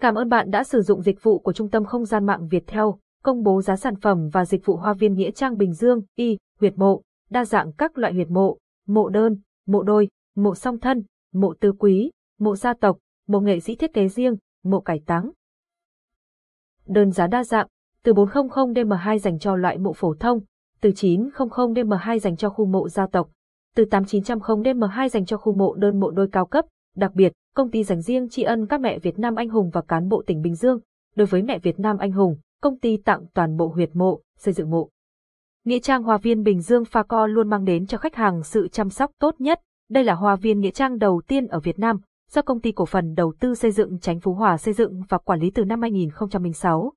Cảm ơn bạn đã sử dụng dịch vụ của Trung tâm Không gian mạng Việt Theo, công bố giá sản phẩm và dịch vụ Hoa viên Nghĩa Trang Bình Dương, y, huyệt mộ, đa dạng các loại huyệt mộ, mộ đơn, mộ đôi, mộ song thân, mộ tư quý, mộ gia tộc, mộ nghệ sĩ thiết kế riêng, mộ cải táng. Đơn giá đa dạng, từ 400 DM2 dành cho loại mộ phổ thông, từ 900 DM2 dành cho khu mộ gia tộc, từ 8900 DM2 dành cho khu mộ đơn mộ đôi cao cấp, đặc biệt, công ty dành riêng tri ân các mẹ Việt Nam anh hùng và cán bộ tỉnh Bình Dương. Đối với mẹ Việt Nam anh hùng, công ty tặng toàn bộ huyệt mộ, xây dựng mộ. Nghĩa trang Hoa viên Bình Dương Pha Co luôn mang đến cho khách hàng sự chăm sóc tốt nhất. Đây là hoa viên nghĩa trang đầu tiên ở Việt Nam, do công ty cổ phần đầu tư xây dựng Chánh Phú Hòa xây dựng và quản lý từ năm 2006.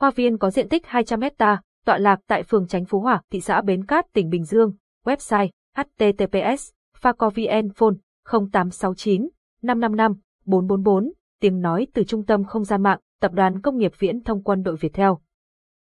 Hoa viên có diện tích 200 hecta, tọa lạc tại phường Chánh Phú Hòa, thị xã Bến Cát, tỉnh Bình Dương. Website https phacovn phone 0869 555 444 tiếng nói từ trung tâm không gian mạng, tập đoàn công nghiệp viễn thông quân đội Việt Theo.